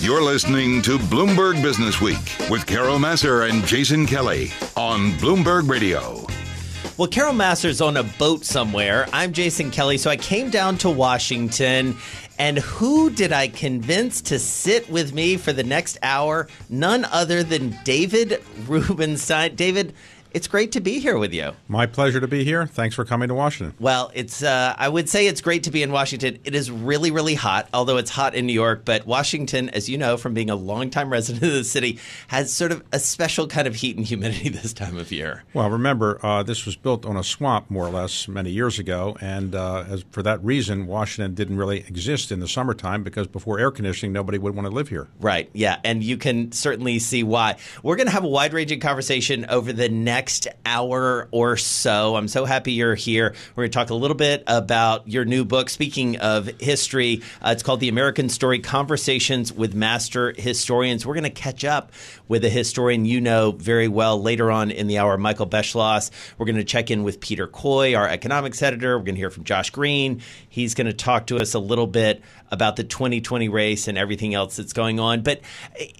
You're listening to Bloomberg Business Week with Carol Massar and Jason Kelly on Bloomberg Radio. Well, Carol Massar's on a boat somewhere. I'm Jason Kelly, so I came down to Washington. And who did I convince to sit with me for the next hour? None other than David Rubenstein. David, it's great to be here with you. My pleasure to be here. Thanks for coming to Washington. Well, it's uh, I would say it's great to be in Washington. It is really, really hot, although it's hot in New York. But Washington, as you know from being a longtime resident of the city, has sort of a special kind of heat and humidity this time of year. Well, remember, uh, this was built on a swamp more or less many years ago. And uh, as, for that reason, Washington didn't really exist in the summertime because before air conditioning, nobody would want to live here. Right. Yeah. And you can certainly see why. We're going to have a wide ranging conversation over the next next hour or so. I'm so happy you're here. We're going to talk a little bit about your new book. Speaking of history, uh, it's called The American Story Conversations with Master Historians. We're going to catch up with a historian you know very well later on in the hour, Michael Beschloss. We're going to check in with Peter Coy, our economics editor. We're going to hear from Josh Green. He's going to talk to us a little bit about the 2020 race and everything else that's going on. But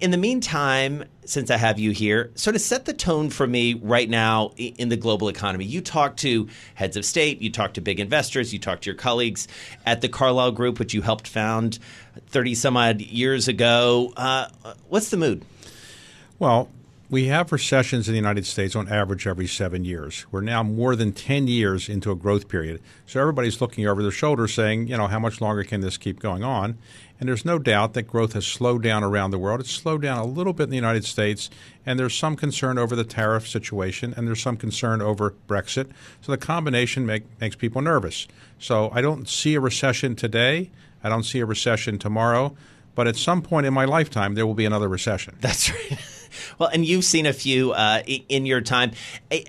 in the meantime, since I have you here, sort of set the tone for me right now in the global economy. You talk to heads of state, you talk to big investors, you talk to your colleagues at the Carlyle Group, which you helped found 30 some odd years ago. Uh, what's the mood? Well, we have recessions in the United States on average every seven years. We're now more than 10 years into a growth period. So everybody's looking over their shoulder saying, you know, how much longer can this keep going on? And there's no doubt that growth has slowed down around the world. It's slowed down a little bit in the United States, and there's some concern over the tariff situation, and there's some concern over Brexit. So the combination make, makes people nervous. So I don't see a recession today. I don't see a recession tomorrow. But at some point in my lifetime, there will be another recession. That's right. Well, and you've seen a few uh, in your time.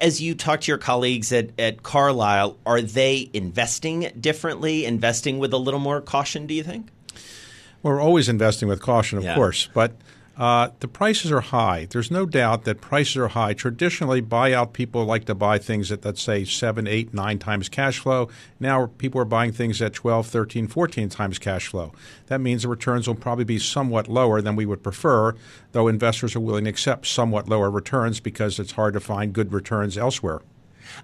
As you talk to your colleagues at, at Carlyle, are they investing differently, investing with a little more caution, do you think? We're always investing with caution, of yeah. course, but uh, the prices are high. There's no doubt that prices are high. Traditionally, buyout people like to buy things at, let's say, 7, 8, 9 times cash flow. Now people are buying things at 12, 13, 14 times cash flow. That means the returns will probably be somewhat lower than we would prefer, though investors are willing to accept somewhat lower returns because it's hard to find good returns elsewhere.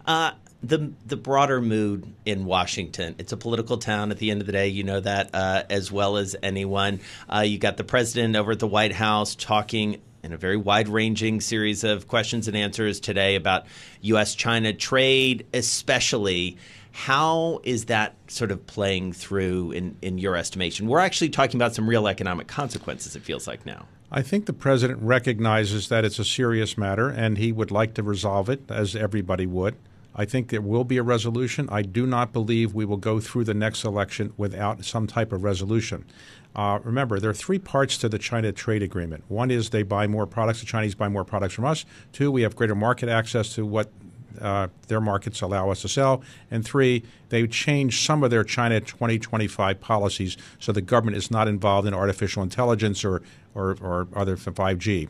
Uh, the the broader mood in Washington. It's a political town. At the end of the day, you know that uh, as well as anyone. Uh, you got the president over at the White House talking in a very wide ranging series of questions and answers today about U.S. China trade, especially. How is that sort of playing through in, in your estimation? We're actually talking about some real economic consequences, it feels like now. I think the president recognizes that it's a serious matter and he would like to resolve it, as everybody would. I think there will be a resolution. I do not believe we will go through the next election without some type of resolution. Uh, remember, there are three parts to the China trade agreement. One is they buy more products, the Chinese buy more products from us. Two, we have greater market access to what uh, their markets allow us to sell. And three, they change some of their China 2025 policies so the government is not involved in artificial intelligence or, or, or other 5G.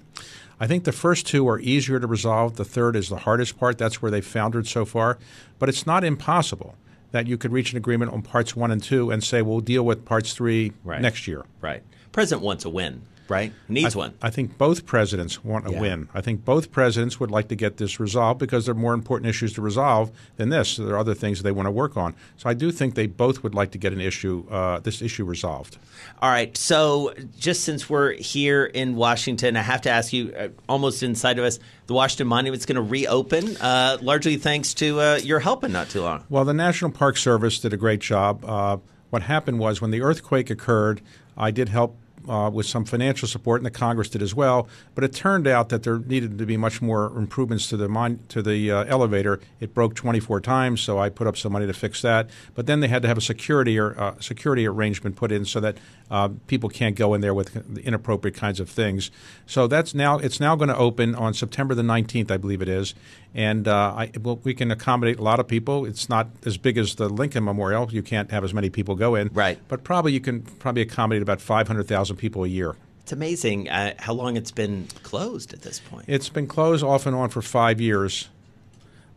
I think the first two are easier to resolve. The third is the hardest part. That's where they've foundered so far. But it's not impossible that you could reach an agreement on parts one and two and say, we'll deal with parts three right. next year. Right. President wants a win right? Needs I, one. I think both presidents want a yeah. win. I think both presidents would like to get this resolved because there are more important issues to resolve than this. So there are other things they want to work on. So I do think they both would like to get an issue, uh, this issue resolved. All right. So just since we're here in Washington, I have to ask you, uh, almost inside of us, the Washington Monument's going to reopen, uh, largely thanks to uh, your help in not too long. Well, the National Park Service did a great job. Uh, what happened was when the earthquake occurred, I did help uh, with some financial support, and the Congress did as well. But it turned out that there needed to be much more improvements to the mon- to the uh, elevator. It broke 24 times, so I put up some money to fix that. But then they had to have a security or uh, security arrangement put in so that uh, people can't go in there with inappropriate kinds of things. So that's now it's now going to open on September the 19th, I believe it is, and uh, I, well, we can accommodate a lot of people. It's not as big as the Lincoln Memorial; you can't have as many people go in. Right. But probably you can probably accommodate about 500,000 people a year. It's amazing uh, how long it's been closed at this point. It's been closed off and on for five years.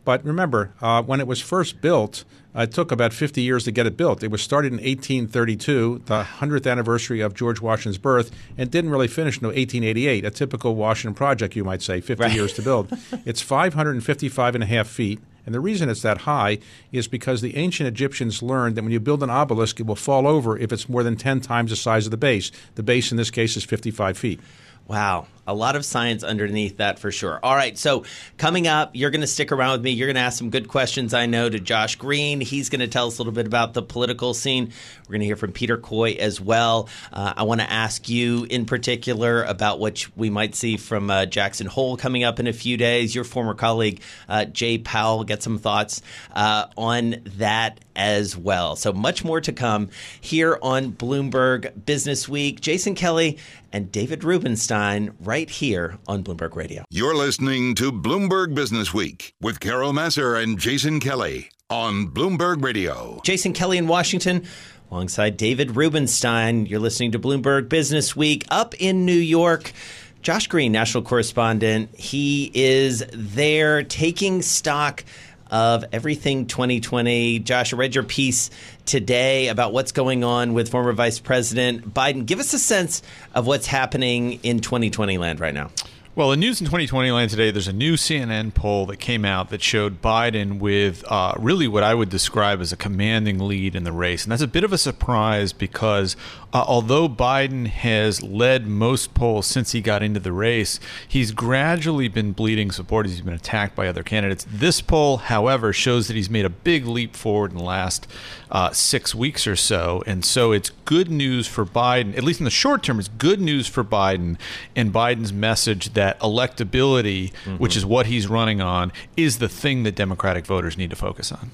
But remember, uh, when it was first built, uh, it took about 50 years to get it built. It was started in 1832, the 100th anniversary of George Washington's birth, and didn't really finish until 1888, a typical Washington project, you might say, 50 right. years to build. it's 555 and a half feet. And the reason it's that high is because the ancient Egyptians learned that when you build an obelisk, it will fall over if it's more than 10 times the size of the base. The base in this case is 55 feet. Wow. A lot of science underneath that for sure. All right. So, coming up, you're going to stick around with me. You're going to ask some good questions, I know, to Josh Green. He's going to tell us a little bit about the political scene. We're going to hear from Peter Coy as well. Uh, I want to ask you in particular about what we might see from uh, Jackson Hole coming up in a few days. Your former colleague, uh, Jay Powell, get some thoughts uh, on that as well. So, much more to come here on Bloomberg Business Week. Jason Kelly and David Rubenstein right here on Bloomberg Radio. You're listening to Bloomberg Business Week with Carol Massar and Jason Kelly on Bloomberg Radio. Jason Kelly in Washington. Alongside David Rubenstein, you're listening to Bloomberg Business Week up in New York. Josh Green, national correspondent, he is there taking stock of everything 2020. Josh, I read your piece today about what's going on with former Vice President Biden. Give us a sense of what's happening in 2020 land right now. Well, the news in 2020 land today, there's a new CNN poll that came out that showed Biden with uh, really what I would describe as a commanding lead in the race. And that's a bit of a surprise because uh, although Biden has led most polls since he got into the race, he's gradually been bleeding support. He's been attacked by other candidates. This poll, however, shows that he's made a big leap forward in the last uh, six weeks or so. And so it's good news for Biden, at least in the short term, it's good news for Biden and Biden's message that electability, mm-hmm. which is what he's running on, is the thing that Democratic voters need to focus on.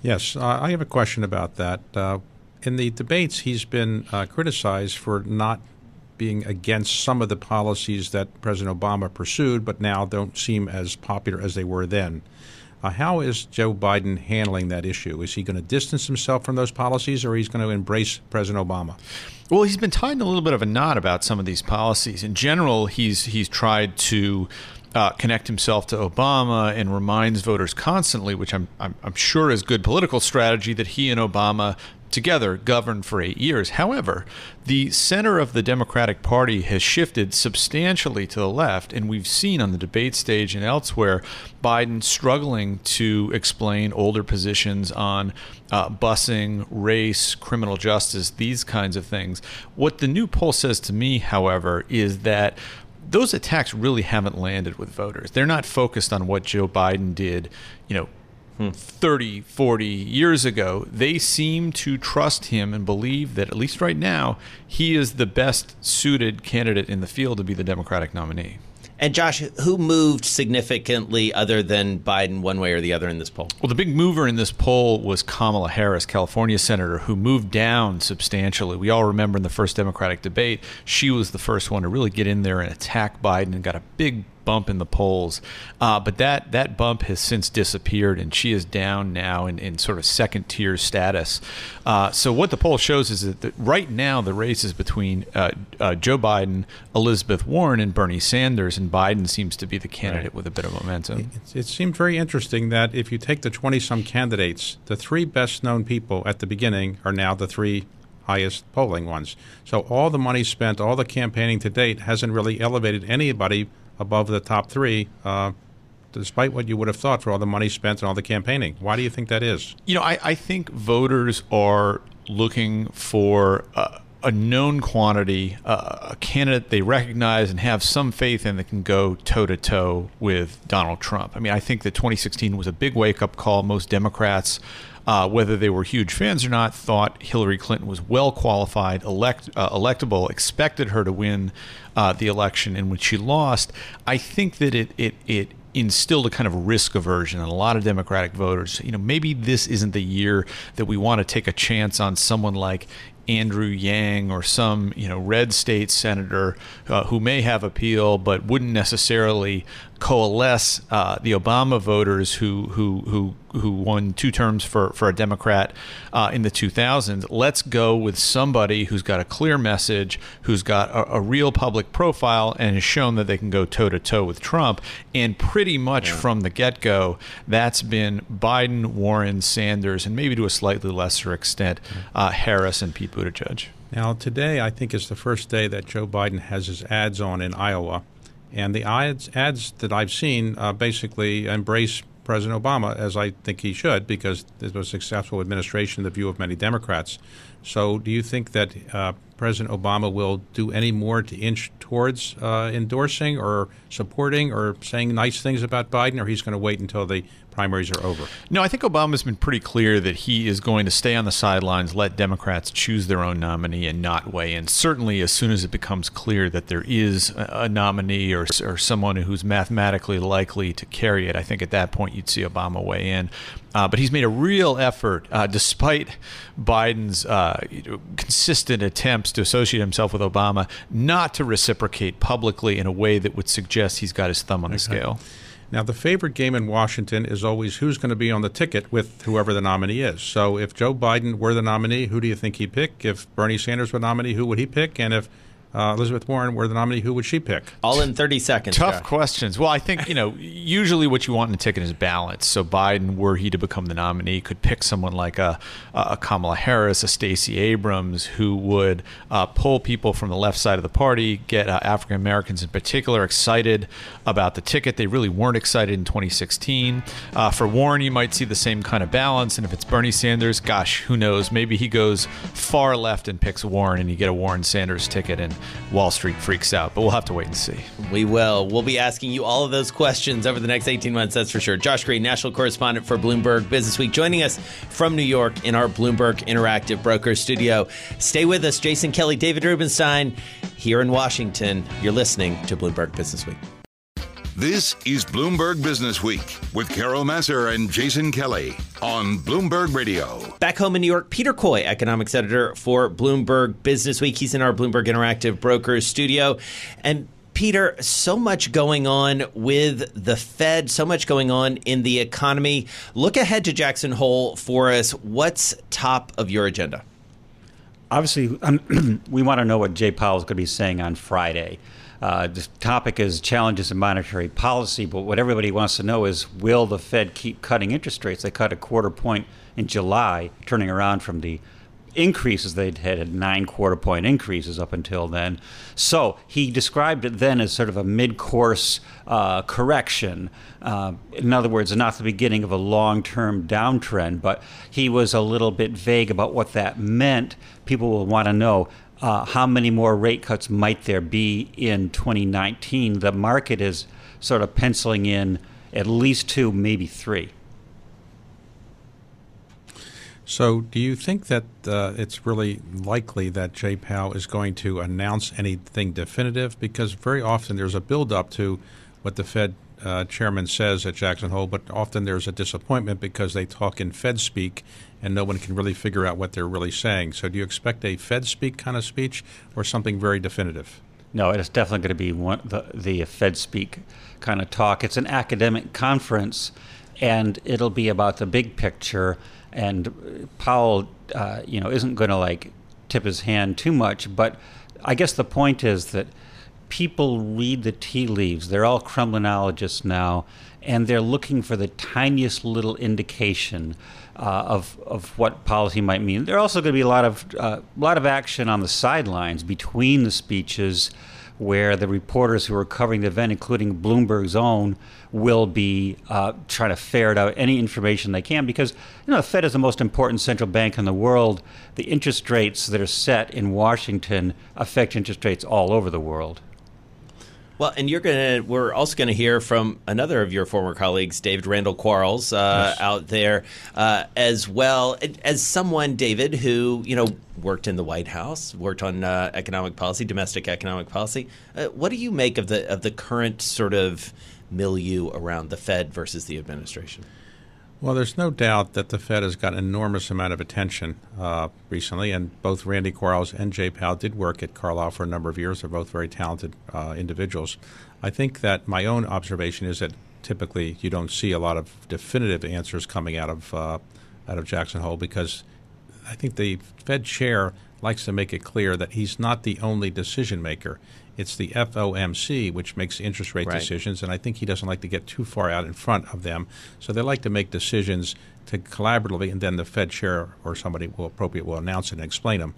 Yes, I have a question about that. Uh, in the debates, he's been uh, criticized for not being against some of the policies that President Obama pursued, but now don't seem as popular as they were then. Uh, how is Joe Biden handling that issue? Is he going to distance himself from those policies, or he's going to embrace President Obama? Well, he's been tied in a little bit of a knot about some of these policies. In general, he's he's tried to uh, connect himself to Obama and reminds voters constantly, which I'm, I'm, I'm sure is good political strategy, that he and Obama together governed for eight years. However, the center of the Democratic Party has shifted substantially to the left, and we've seen on the debate stage and elsewhere Biden struggling to explain older positions on uh, busing, race, criminal justice, these kinds of things. What the new poll says to me, however, is that those attacks really haven't landed with voters. They're not focused on what Joe Biden did, you know, 30, 40 years ago, they seem to trust him and believe that, at least right now, he is the best suited candidate in the field to be the Democratic nominee. And Josh, who moved significantly other than Biden one way or the other in this poll? Well, the big mover in this poll was Kamala Harris, California senator, who moved down substantially. We all remember in the first Democratic debate, she was the first one to really get in there and attack Biden and got a big bump in the polls. Uh, but that that bump has since disappeared, and she is down now in, in sort of second tier status. Uh, so what the poll shows is that the, right now the race is between uh, uh, Joe Biden, Elizabeth Warren, and Bernie Sanders, and Biden seems to be the candidate right. with a bit of momentum. It, it seemed very interesting that if you take the twenty some candidates, the three best known people at the beginning are now the three highest polling ones. So all the money spent, all the campaigning to date hasn't really elevated anybody above the top three, uh, despite what you would have thought for all the money spent and all the campaigning. Why do you think that is? You know, I, I think voters are looking for. Uh, a known quantity, uh, a candidate they recognize and have some faith in that can go toe to toe with Donald Trump. I mean, I think that 2016 was a big wake up call. Most Democrats uh, whether they were huge fans or not, thought Hillary Clinton was well qualified, elect, uh, electable, expected her to win uh, the election, and when she lost, I think that it it it instilled a kind of risk aversion in a lot of Democratic voters. You know, maybe this isn't the year that we want to take a chance on someone like Andrew Yang or some you know red state senator uh, who may have appeal but wouldn't necessarily coalesce uh, the Obama voters who who who who won two terms for for a Democrat uh, in the 2000s. Let's go with somebody who's got a clear message, who's got a, a real public profile, and has shown that they can go toe to toe with Trump. And pretty much yeah. from the get go, that's been Biden, Warren, Sanders, and maybe to a slightly lesser extent, uh, Harris and Pete Buttigieg. Now, today I think is the first day that Joe Biden has his ads on in Iowa. And the ads, ads that I've seen uh, basically embrace President Obama, as I think he should, because it was a successful administration in the view of many Democrats. So, do you think that uh, President Obama will do any more to inch towards uh, endorsing or supporting or saying nice things about Biden, or he's going to wait until the primaries are over? No, I think Obama's been pretty clear that he is going to stay on the sidelines, let Democrats choose their own nominee, and not weigh in. Certainly, as soon as it becomes clear that there is a nominee or, or someone who's mathematically likely to carry it, I think at that point you'd see Obama weigh in. Uh, but he's made a real effort, uh, despite Biden's uh, consistent attempts to associate himself with Obama, not to reciprocate publicly in a way that would suggest he's got his thumb on the scale. Now, the favorite game in Washington is always who's going to be on the ticket with whoever the nominee is. So, if Joe Biden were the nominee, who do you think he'd pick? If Bernie Sanders were the nominee, who would he pick? And if uh, Elizabeth Warren were the nominee, who would she pick? All in 30 seconds. Tough Josh. questions. Well, I think, you know, usually what you want in a ticket is balance. So Biden, were he to become the nominee, could pick someone like a, a Kamala Harris, a Stacey Abrams, who would uh, pull people from the left side of the party, get uh, African Americans in particular excited about the ticket. They really weren't excited in 2016. Uh, for Warren, you might see the same kind of balance. And if it's Bernie Sanders, gosh, who knows? Maybe he goes far left and picks Warren and you get a Warren Sanders ticket. And Wall Street freaks out. But we'll have to wait and see. We will. We'll be asking you all of those questions over the next 18 months, that's for sure. Josh Green, national correspondent for Bloomberg Business Week, joining us from New York in our Bloomberg Interactive Broker studio. Stay with us, Jason Kelly, David Rubenstein, here in Washington. You're listening to Bloomberg Business Week. This is Bloomberg Business Week with Carol Massar and Jason Kelly on Bloomberg Radio. Back home in New York, Peter Coy, economics editor for Bloomberg Business Week. He's in our Bloomberg Interactive Brokers studio. And Peter, so much going on with the Fed, so much going on in the economy. Look ahead to Jackson Hole for us. What's top of your agenda? Obviously, um, we want to know what Jay Powell is going to be saying on Friday. Uh, the topic is challenges in monetary policy, but what everybody wants to know is will the Fed keep cutting interest rates? They cut a quarter point in July, turning around from the increases they'd had nine quarter point increases up until then. So he described it then as sort of a mid course uh, correction. Uh, in other words, not the beginning of a long term downtrend, but he was a little bit vague about what that meant. People will want to know uh, how many more rate cuts might there be in 2019? The market is sort of penciling in at least two, maybe three. So, do you think that uh, it's really likely that Jay Powell is going to announce anything definitive? Because very often there's a build-up to what the Fed uh, chairman says at Jackson Hole, but often there's a disappointment because they talk in Fed speak and no one can really figure out what they're really saying. So, do you expect a Fed speak kind of speech or something very definitive? No, it's definitely going to be one, the, the Fed speak kind of talk. It's an academic conference, and it'll be about the big picture. And Powell, uh, you know, isn't going to like tip his hand too much. But I guess the point is that people read the tea leaves. They're all Kremlinologists now, and they're looking for the tiniest little indication uh, of of what policy might mean. There are also going to be a lot of uh, lot of action on the sidelines between the speeches, where the reporters who are covering the event, including Bloomberg's own, will be uh, trying to ferret out any information they can because you know the Fed is the most important central bank in the world. The interest rates that are set in Washington affect interest rates all over the world. Well, and you're gonna. We're also going to hear from another of your former colleagues, David Randal Quarles, uh, yes. out there uh, as well as someone, David, who you know worked in the White House, worked on uh, economic policy, domestic economic policy. Uh, what do you make of the of the current sort of milieu around the Fed versus the administration? Well, there's no doubt that the Fed has got an enormous amount of attention uh, recently, and both Randy Quarles and Jay Powell did work at Carlyle for a number of years. They're both very talented uh, individuals. I think that my own observation is that typically you don't see a lot of definitive answers coming out of uh, out of Jackson Hole because I think the Fed chair likes to make it clear that he's not the only decision maker. It's the FOMC which makes interest rate Right. decisions, and I think he doesn't like to get too far out in front of them. So they like to make decisions to collaboratively, and then the Fed chair or somebody will appropriate will announce it and explain them.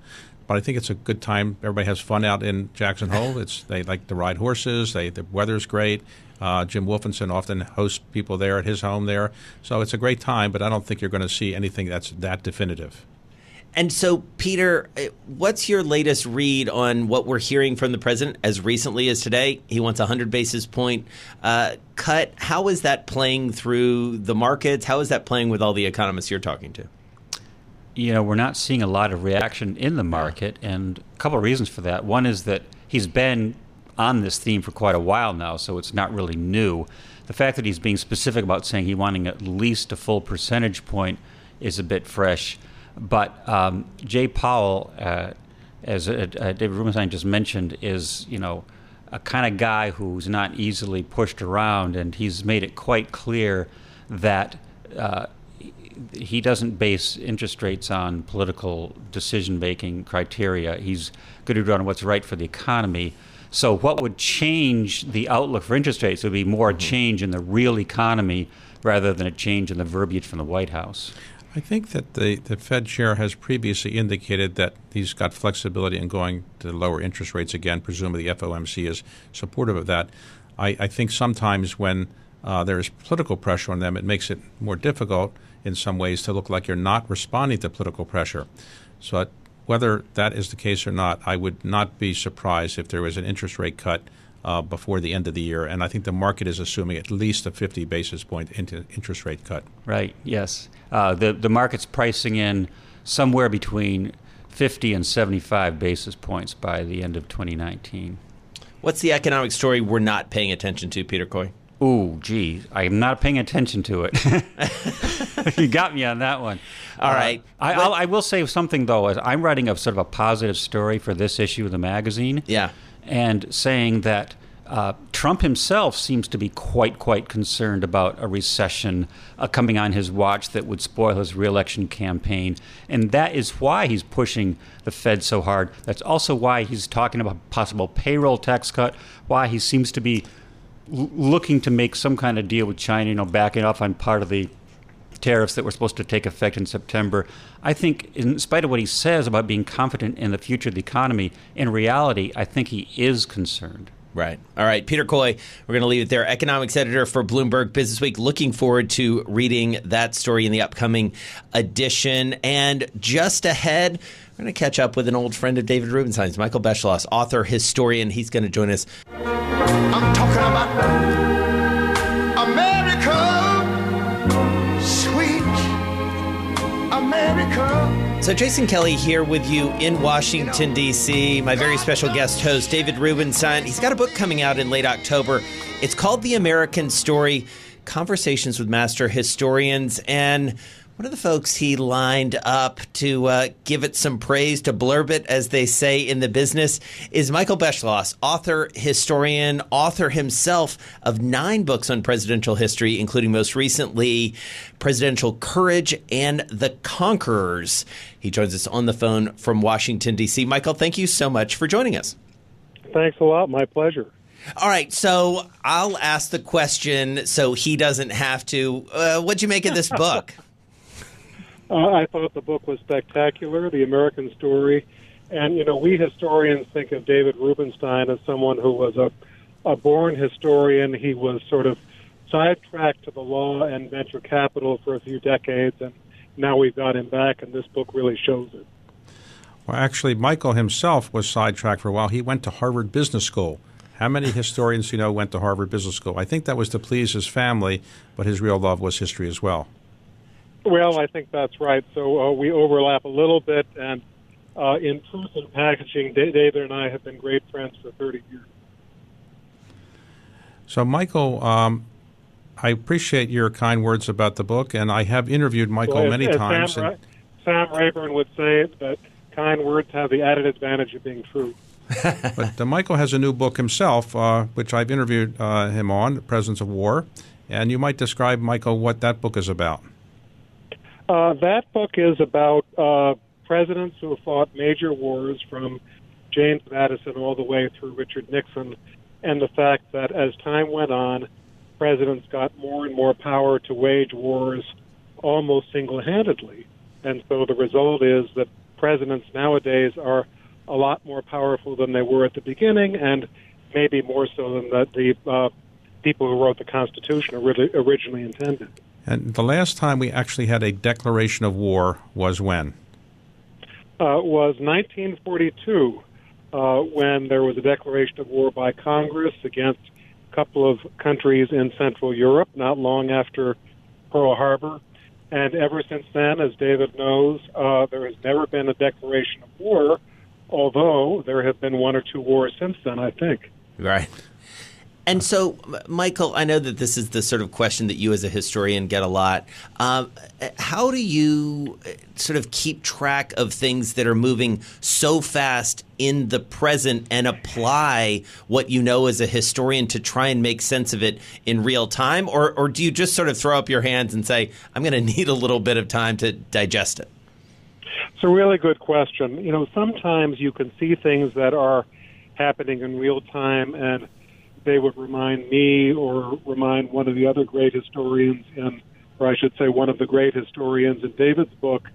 But I think it's a good time. Everybody has fun out in Jackson Hole. It's they like to ride horses. They the weather's great. Uh, Jim Wolfensohn often hosts people there at his home there, so it's a great time. But I don't think you're going to see anything that's that definitive. And so, Peter, uh, what's your latest read on what we're hearing from the president as recently as today? He wants a 100 basis point uh, cut. How is that playing through the markets? How is that playing with all the economists you're talking to? you know, we're not seeing a lot of reaction in the market, and a couple of reasons for that. One is that he's been on this theme for quite a while now, so it's not really new. The fact that he's being specific about saying he wanting at least a full percentage point is a bit fresh. But um, Jay Powell, uh, as uh, uh, David Rubenstein just mentioned, is you know a kind of guy who's not easily pushed around, and he's made it quite clear that. Uh, he doesn't base interest rates on political decision making criteria. He's going to do on what's right for the economy. So, what would change the outlook for interest rates would be more a change in the real economy rather than a change in the verbiage from the White House. I think that the, the Fed chair has previously indicated that he's got flexibility in going to lower interest rates again. Presumably, the FOMC is supportive of that. I, I think sometimes when uh, there is political pressure on them, it makes it more difficult in some ways to look like you're not responding to political pressure. So, whether that is the case or not, I would not be surprised if there was an interest rate cut uh, before the end of the year. And I think the market is assuming at least a 50 basis point interest rate cut. Right, yes. Uh, the, the market's pricing in somewhere between 50 and 75 basis points by the end of 2019. What's the economic story we're not paying attention to, Peter Coy? Ooh, gee, I'm not paying attention to it. you got me on that one. All right. I, I'll, I will say something though. Is I'm writing a sort of a positive story for this issue of the magazine. Yeah. And saying that uh, Trump himself seems to be quite, quite concerned about a recession uh, coming on his watch that would spoil his reelection campaign. And that is why he's pushing the Fed so hard. That's also why he's talking about possible payroll tax cut, why he seems to be l- looking to make some kind of deal with China, you know, backing off on part of the tariffs that were supposed to take effect in September. I think, in spite of what he says about being confident in the future of the economy, in reality, I think he is concerned. Right. All right. Peter Coy, we're going to leave it there. Economics editor for Bloomberg Business Week. Looking forward to reading that story in the upcoming edition. And just ahead, we're going to catch up with an old friend of David Rubenstein's, Michael Beschloss, author, historian. He's going to join us. So, Jason Kelly here with you in Washington, D.C. My very special guest host, David Rubenstein. He's got a book coming out in late October. It's called The American Story Conversations with Master Historians. And one of the folks he lined up to uh, give it some praise, to blurb it, as they say in the business, is Michael Beschloss, author, historian, author himself of nine books on presidential history, including most recently Presidential Courage and The Conquerors. He joins us on the phone from Washington, D.C. Michael, thank you so much for joining us. Thanks a lot. My pleasure. All right, so I'll ask the question so he doesn't have to. Uh, what'd you make of this book? Uh, I thought the book was spectacular, The American Story. And, you know, we historians think of David Rubenstein as someone who was a, a born historian. He was sort of sidetracked to the law and venture capital for a few decades, and now we've got him back, and this book really shows it. Well, actually, Michael himself was sidetracked for a while. He went to Harvard Business School. How many historians you know went to Harvard Business School? I think that was to please his family, but his real love was history as well. Well, I think that's right. So uh, we overlap a little bit, and uh, in truth and packaging, David and I have been great friends for 30 years. So, Michael, um, I appreciate your kind words about the book, and I have interviewed Michael Well, as- many as times. Sam, and- Sam Rayburn would say that kind words have the added advantage of being true. But uh, Michael has a new book himself, uh, which I've interviewed uh, him on, The Presidents of War. And you might describe, Michael, what that book is about. Uh, that book is about uh, presidents who have fought major wars from James Madison all the way through Richard Nixon, and the fact that as time went on, presidents got more and more power to wage wars almost single handedly. And so the result is that presidents nowadays are a lot more powerful than they were at the beginning, and maybe more so than the, the uh, people who wrote the Constitution ori- originally intended. And the last time we actually had a declaration of war was when? uh, was 1942, uh, when there was a declaration of war by Congress against a couple of countries in Central Europe, not long after Pearl Harbor. And ever since then, as David knows, uh, there has never been a declaration of war, although there have been one or two wars since then, I think. Right. And so, Michael, I know that this is the sort of question that you as a historian get a lot. Um, how do you uh, sort of keep track of things that are moving so fast in the present and apply what you know as a historian to try and make sense of it in real time? Or, or do you just sort of throw up your hands and say, I'm going to need a little bit of time to digest it? It's a really good question. You know, sometimes you can see things that are happening in real time and they would remind me or remind one of the other great historians in, or I should say, one of the great historians in David's book,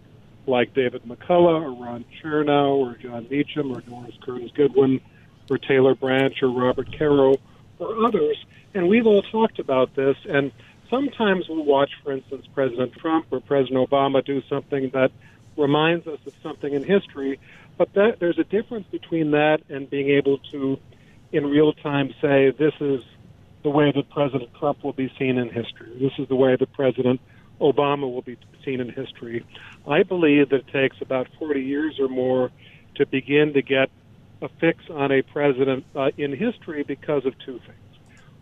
like David McCullough or Ron Chernow or Jon Meacham or Doris Kearns Goodwin or Taylor Branch or Robert Caro or others. And we've all talked about this. And sometimes we'll watch, for instance, President Trump or President Obama do something that reminds us of something in history. But that, there's a difference between that and being able to in real time say this is the way that President Trump will be seen in history. This is the way that President Obama will be seen in history. I believe that it takes about 40 years or more to begin to get a fix on a president uh, in history because of two things.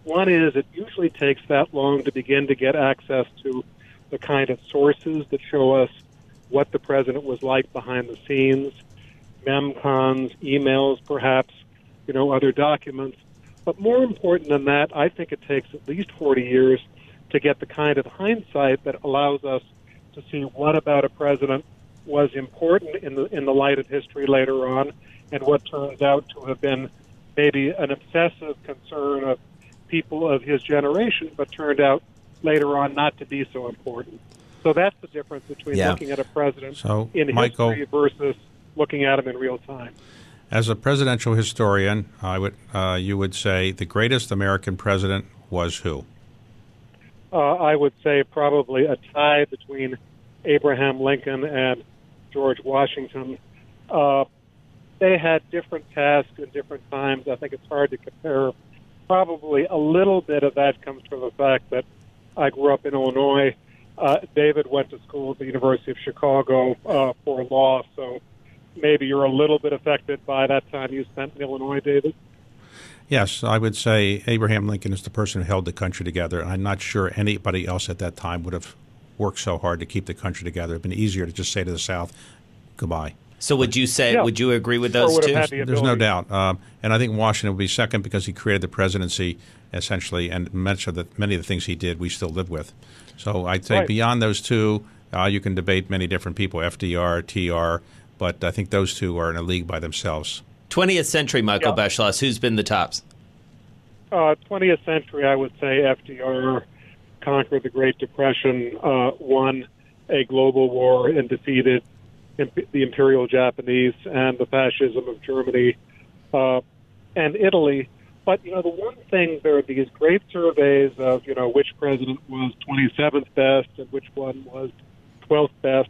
One is it usually takes that long to begin to get access to the kind of sources that show us what the president was like behind the scenes, memcons, emails, perhaps, you know, other documents. But more important than that, I think it takes at least 40 years to get the kind of hindsight that allows us to see what about a president was important in the in the light of history later on, and what turns out to have been maybe an obsessive concern of people of his generation, but turned out later on not to be so important. So that's the difference between Yeah. looking at a president So, in Michael- history versus looking at him in real time. As a presidential historian, I would uh, you would say the greatest American president was who? uh, I would say probably a tie between Abraham Lincoln and George Washington. Uh, they had different tasks in different times. I think it's hard to compare. Probably a little bit of that comes from the fact that I grew up in Illinois. Uh, David went to school at the University of Chicago uh, for law, so maybe you're a little bit affected by that time you spent in Illinois, David. Yes, I would say Abraham Lincoln is the person who held the country together, I'm not sure anybody else at that time would have worked so hard to keep the country together. It'd been easier to just say to the South, "Goodbye." So would you say, Yeah. would you agree with those two? the There's no doubt, um, and I think Washington would be second because he created the presidency essentially, and much of the many of the things he did we still live with. So I'd say Right. beyond those two, uh, you can debate many different people, FDR, TR, but I think those two are in a league by themselves. 20th century, Michael Yeah. Beschloss, who's been the tops? uh, 20th century, I would say FDR conquered the Great Depression, uh, won a global war, and defeated imp- the Imperial Japanese and the fascism of Germany uh, and Italy. But you know, the one thing there are these great surveys of you know which president was 27th best and which one was 12th best.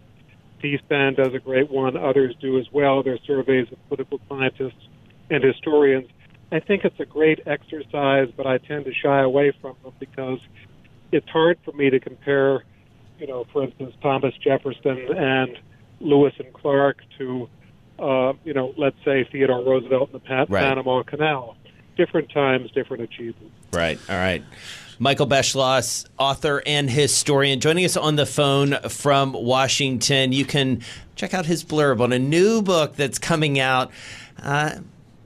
C-SPAN does a great one. Others do as well. There's surveys of political scientists and historians. I think it's a great exercise, but I tend to shy away from them because it's hard for me to compare, you know, for instance, Thomas Jefferson and Lewis and Clark to, uh, you know, let's say Theodore Roosevelt and the Pat- Right. Panama Canal. different times, different achievements. Right. All right. Michael Beschloss, author and historian, joining us on the phone from Washington. You can check out his blurb on a new book that's coming out. Uh,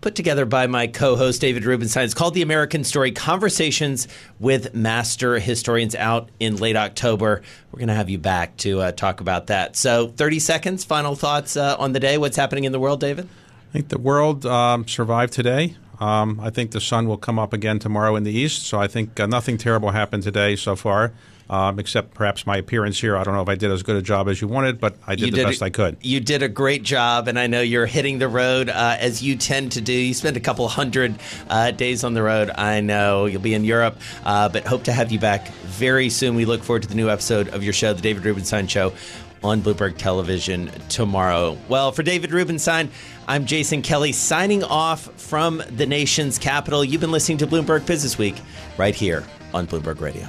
put together by my co-host David Rubenstein. It's called The American Story: Conversations with Master Historians out in late October. We're going to have you back to uh, talk about that. So, 30 seconds, final thoughts uh, on the day. What's happening in the world, David? I think the world um, survived today. Um, I think the sun will come up again tomorrow in the east. So I think uh, nothing terrible happened today so far, um, except perhaps my appearance here. I don't know if I did as good a job as you wanted, but I did You the did best a- I could. You did a great job, and I know you're hitting the road uh, as you tend to do. You spent a couple hundred uh, days on the road. I know you'll be in Europe, uh, but hope to have you back very soon. We look forward to the new episode of your show, The David Rubenstein Show. On Bloomberg Television tomorrow. Well, for David Rubenstein, I'm Jason Kelly signing off from the nation's capital. You've been listening to Bloomberg Business Week right here on Bloomberg Radio.